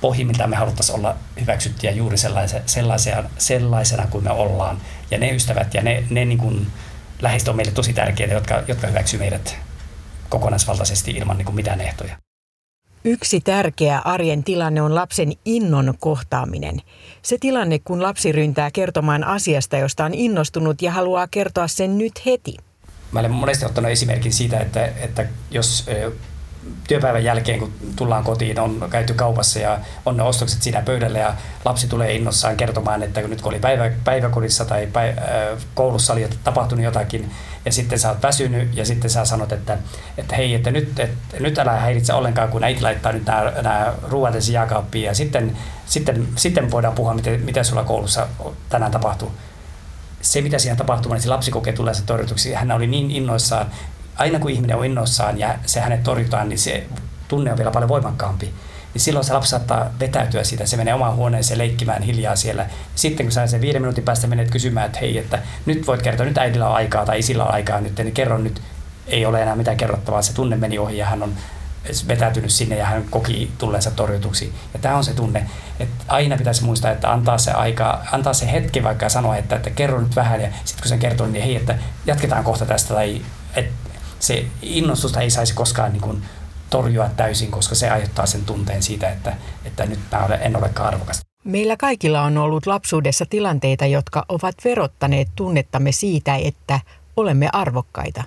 pohjimmiltaan me haluttaisiin olla hyväksyttyjä juuri sellaisena, sellaisena, sellaisena kuin me ollaan. Ja ne ystävät ja ne, ne niin kuin läheiset on meille tosi tärkeitä, jotka, jotka hyväksyy meidät kokonaisvaltaisesti ilman niin kuin mitään ehtoja. Yksi tärkeä arjen tilanne on lapsen innon kohtaaminen. Se tilanne, kun lapsi ryntää kertomaan asiasta, josta on innostunut ja haluaa kertoa sen nyt heti. Mä olen monesti ottanut esimerkin siitä, että, että jos työpäivän jälkeen, kun tullaan kotiin, on käyty kaupassa ja on ne ostokset siinä pöydällä ja lapsi tulee innossaan kertomaan, että nyt kun oli päivä, päiväkodissa tai päivä, koulussa oli tapahtunut jotakin ja sitten sä oot väsynyt ja sitten sä sanot, että, että hei, että nyt, että nyt älä häiritse ollenkaan, kun äiti laittaa nyt nämä, nämä ruoat jääkaappiin ja sitten, sitten, sitten voidaan puhua, miten, mitä sulla koulussa tänään tapahtuu se, mitä siinä tapahtuu, niin se lapsi kokee tulee se torjutuksi. Hän oli niin innoissaan aina kun ihminen on innoissaan ja se hänet torjutaan, niin se tunne on vielä paljon voimakkaampi. Niin silloin se lapsi saattaa vetäytyä siitä, se menee omaan huoneeseen leikkimään hiljaa siellä. Sitten kun sä sen viiden minuutin päästä menet kysymään, että hei, että nyt voit kertoa, nyt äidillä on aikaa tai isillä on aikaa nyt, niin kerro nyt, ei ole enää mitään kerrottavaa, se tunne meni ohi ja hän on vetäytynyt sinne ja hän koki tulleensa torjutuksi. Ja tämä on se tunne, että aina pitäisi muistaa, että antaa se aika, antaa se hetki vaikka sanoa, että, että kerro nyt vähän ja sitten kun sen kertoo, niin hei, että jatketaan kohta tästä tai että se innostusta ei saisi koskaan niin kuin torjua täysin, koska se aiheuttaa sen tunteen siitä, että, että nyt mä olen, en olekaan arvokas. Meillä kaikilla on ollut lapsuudessa tilanteita, jotka ovat verottaneet tunnettamme siitä, että olemme arvokkaita.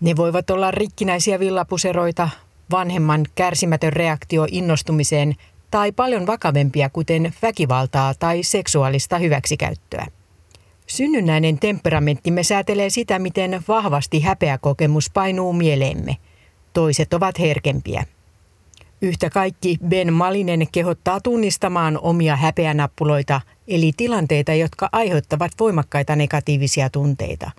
Ne voivat olla rikkinäisiä villapuseroita, vanhemman kärsimätön reaktio innostumiseen tai paljon vakavempia, kuten väkivaltaa tai seksuaalista hyväksikäyttöä. Synnynnäinen temperamenttimme säätelee sitä, miten vahvasti häpeäkokemus painuu mieleemme. Toiset ovat herkempiä. Yhtä kaikki Ben Malinen kehottaa tunnistamaan omia häpeänappuloita, eli tilanteita, jotka aiheuttavat voimakkaita negatiivisia tunteita.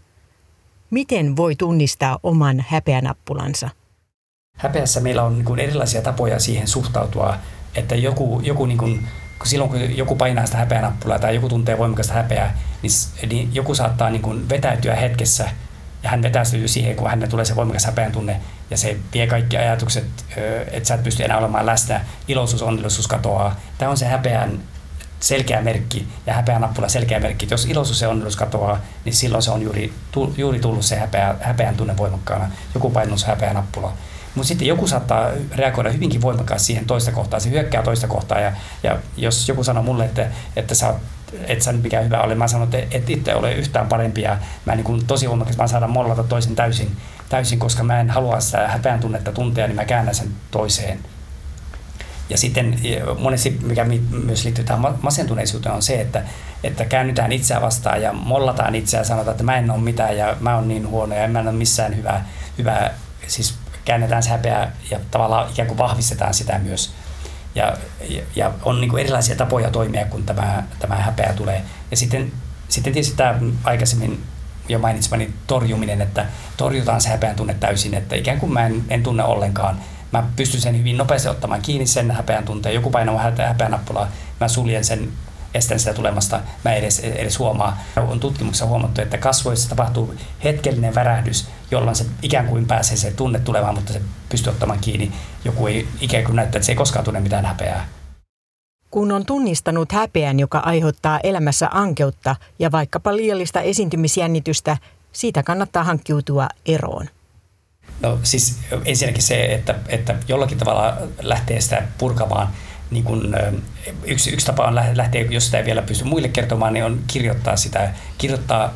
Miten voi tunnistaa oman häpeänappulansa? Häpeässä meillä on niin erilaisia tapoja siihen suhtautua, että joku, joku niin kuin kun silloin kun joku painaa sitä häpeänappulaa tai joku tuntee voimakasta häpeää, niin, niin joku saattaa niin kuin vetäytyä hetkessä ja hän vetäytyy siihen, kun hänelle tulee se voimakas häpeän tunne ja se vie kaikki ajatukset, että sä et pysty enää olemaan läsnä, iloisuus, onnellisuus katoaa. Tämä on se häpeän, selkeä merkki ja häpeä nappula selkeä merkki. Jos iloisuus ja onnellisuus katoaa, niin silloin se on juuri, juuri tullut se häpeä, häpeän tunne voimakkaana. Joku painus häpeä nappula. Mutta sitten joku saattaa reagoida hyvinkin voimakkaasti siihen toista kohtaa. Se hyökkää toista kohtaa ja, ja jos joku sanoo mulle, että, että sä et sä nyt mikään hyvä ole. Mä sanon, että et itse ole yhtään parempi ja mä niin kuin tosi voimakkaasti mä saada mollata toisen täysin, täysin, koska mä en halua sitä häpeän tunnetta tuntea, niin mä käännän sen toiseen. Ja sitten monesti, mikä myös liittyy tähän masentuneisuuteen, on se, että, että käännytään itseä vastaan ja mollataan itseä ja sanotaan, että mä en ole mitään ja mä oon niin huono ja en mä ole missään hyvää, hyvää siis käännetään se häpeä ja tavallaan ikään kuin vahvistetaan sitä myös. Ja, ja, ja on niin erilaisia tapoja toimia, kun tämä, tämä häpeä tulee. Ja sitten, sitten tietysti tämä aikaisemmin jo mainitsemani torjuminen, että torjutaan se häpeän tunne täysin, että ikään kuin mä en, en tunne ollenkaan. Mä pystyn sen hyvin nopeasti ottamaan kiinni sen häpeän tunteen. Joku painaa häpeän nappulaa, mä suljen sen estän sitä tulemasta, mä edes, edes huomaa. On tutkimuksessa huomattu, että kasvoissa tapahtuu hetkellinen värähdys, jolloin se ikään kuin pääsee se tunne tulemaan, mutta se pystyy ottamaan kiinni. Joku ei ikään kuin näyttää, että se ei koskaan tunne mitään häpeää. Kun on tunnistanut häpeän, joka aiheuttaa elämässä ankeutta ja vaikkapa liiallista esiintymisjännitystä, siitä kannattaa hankkiutua eroon. No siis ensinnäkin se, että, että jollakin tavalla lähtee sitä purkamaan – niin kun, yksi, yksi tapa on lähteä, jos sitä ei vielä pysty muille kertomaan, niin on kirjoittaa sitä, kirjoittaa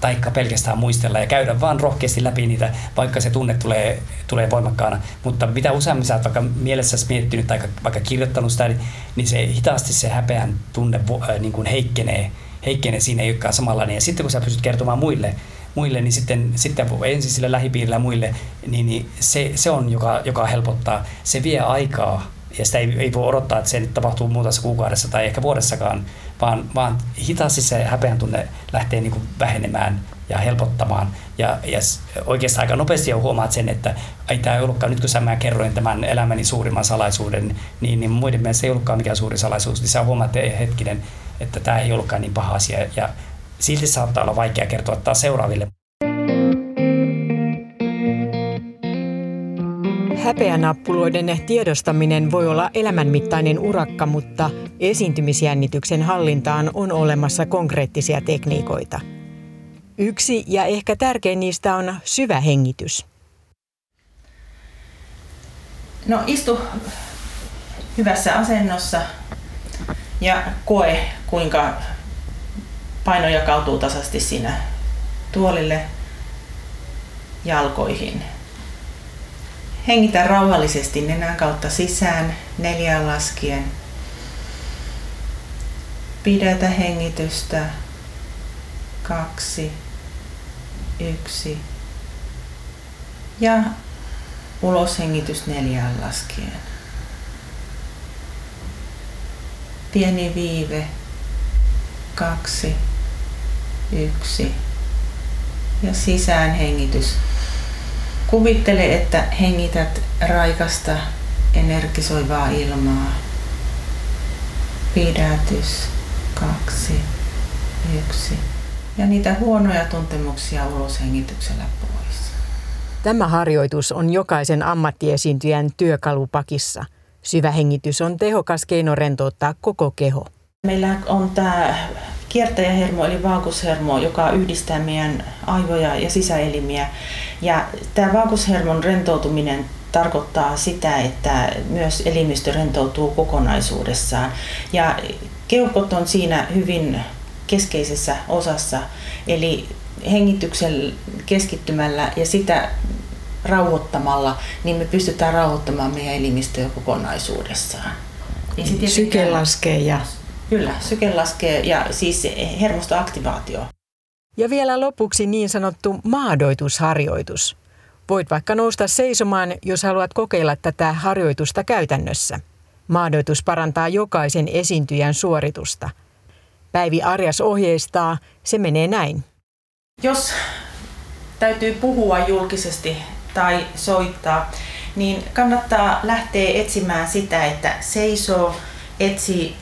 taikka pelkästään muistella ja käydä vaan rohkeasti läpi niitä, vaikka se tunne tulee, tulee voimakkaana. Mutta mitä useammin sä oot vaikka mielessä miettinyt tai vaikka kirjoittanut sitä, niin, niin se hitaasti se häpeän tunne niin kuin heikkenee, heikkenee siinä ei olekaan samanlainen. Ja sitten kun sä pystyt kertomaan muille, muille niin sitten, sitten ensin sille lähipiirille ja muille, niin, niin se, se on, joka, joka helpottaa. Se vie aikaa ja sitä ei, ei voi odottaa, että se nyt tapahtuu muutamassa kuukaudessa tai ehkä vuodessakaan, vaan, vaan hitaasti se häpeän tunne lähtee niin kuin vähenemään ja helpottamaan. Ja, ja oikeastaan aika nopeasti jo huomaat sen, että ei tämä ei ollutkaan, nyt kun sä mä kerroin tämän elämäni suurimman salaisuuden, niin, niin muiden mielestä ei ollutkaan mikään suuri salaisuus, niin sä huomaat että hetkinen, että tämä ei ollutkaan niin paha asia. Ja silti saattaa olla vaikea kertoa taas seuraaville. Häpeänappuloiden tiedostaminen voi olla elämänmittainen urakka, mutta esiintymisjännityksen hallintaan on olemassa konkreettisia tekniikoita. Yksi ja ehkä tärkein niistä on syvä hengitys. No istu hyvässä asennossa ja koe, kuinka paino jakautuu tasaisesti siinä tuolille jalkoihin. Hengitä rauhallisesti nenän kautta sisään neljään laskien. Pidätä hengitystä. Kaksi, yksi. Ja uloshengitys neljään laskien. Pieni viive. Kaksi, yksi. Ja sisäänhengitys Kuvittele, että hengität raikasta, energisoivaa ilmaa. Pidätys, kaksi, yksi. Ja niitä huonoja tuntemuksia ulos hengityksellä pois. Tämä harjoitus on jokaisen ammattiesiintyjän työkalupakissa. Syvä hengitys on tehokas keino rentouttaa koko keho. Meillä on tämä kiertäjähermo eli vaakushermo, joka yhdistää meidän aivoja ja sisäelimiä. Ja tämä vaakushermon rentoutuminen tarkoittaa sitä, että myös elimistö rentoutuu kokonaisuudessaan. Ja keuhkot on siinä hyvin keskeisessä osassa, eli hengityksen keskittymällä ja sitä rauhoittamalla, niin me pystytään rauhoittamaan meidän elimistöä kokonaisuudessaan. Syke laskee ja Kyllä, syke laskee ja siis hermostoaktivaatio. Ja vielä lopuksi niin sanottu maadoitusharjoitus. Voit vaikka nousta seisomaan, jos haluat kokeilla tätä harjoitusta käytännössä. Maadoitus parantaa jokaisen esiintyjän suoritusta. Päivi Arjas ohjeistaa, se menee näin. Jos täytyy puhua julkisesti tai soittaa, niin kannattaa lähteä etsimään sitä, että seisoo, etsii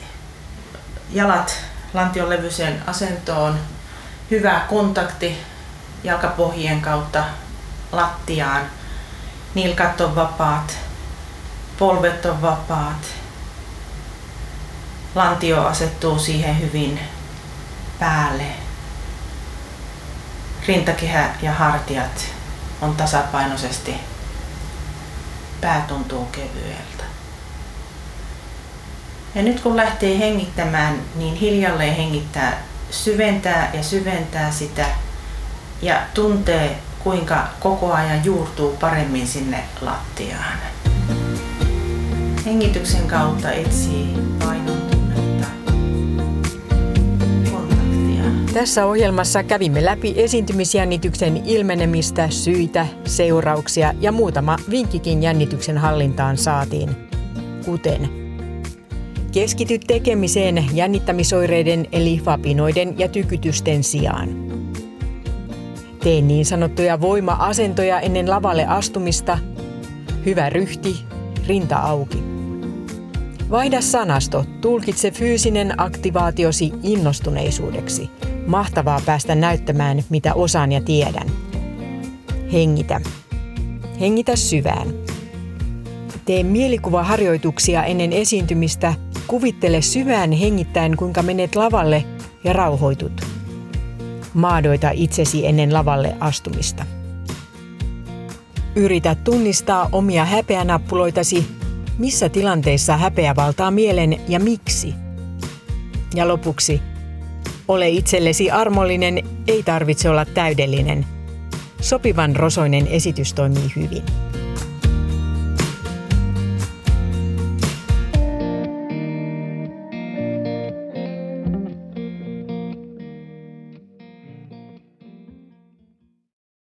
jalat lantion levyiseen asentoon, hyvä kontakti jalkapohjien kautta lattiaan, nilkat on vapaat, polvet on vapaat. Lantio asettuu siihen hyvin päälle. Rintakehä ja hartiat on tasapainoisesti. Pää tuntuu kevyeltä. Ja nyt kun lähtee hengittämään, niin hiljalleen hengittää, syventää ja syventää sitä ja tuntee kuinka koko ajan juurtuu paremmin sinne lattiaan. Hengityksen kautta etsii painon tunnetta, kontaktia. Tässä ohjelmassa kävimme läpi esiintymisjännityksen ilmenemistä, syitä, seurauksia ja muutama vinkkikin jännityksen hallintaan saatiin. Kuten Keskity tekemiseen jännittämisoireiden eli vapinoiden ja tykytysten sijaan. Tee niin sanottuja voima-asentoja ennen lavalle astumista. Hyvä ryhti, rinta auki. Vaihda sanasto, tulkitse fyysinen aktivaatiosi innostuneisuudeksi. Mahtavaa päästä näyttämään, mitä osaan ja tiedän. Hengitä. Hengitä syvään. Tee mielikuvaharjoituksia ennen esiintymistä. Kuvittele syvään hengittäen, kuinka menet lavalle ja rauhoitut. Maadoita itsesi ennen lavalle astumista. Yritä tunnistaa omia häpeänappuloitasi, missä tilanteissa häpeä valtaa mielen ja miksi. Ja lopuksi, ole itsellesi armollinen, ei tarvitse olla täydellinen. Sopivan rosoinen esitys toimii hyvin.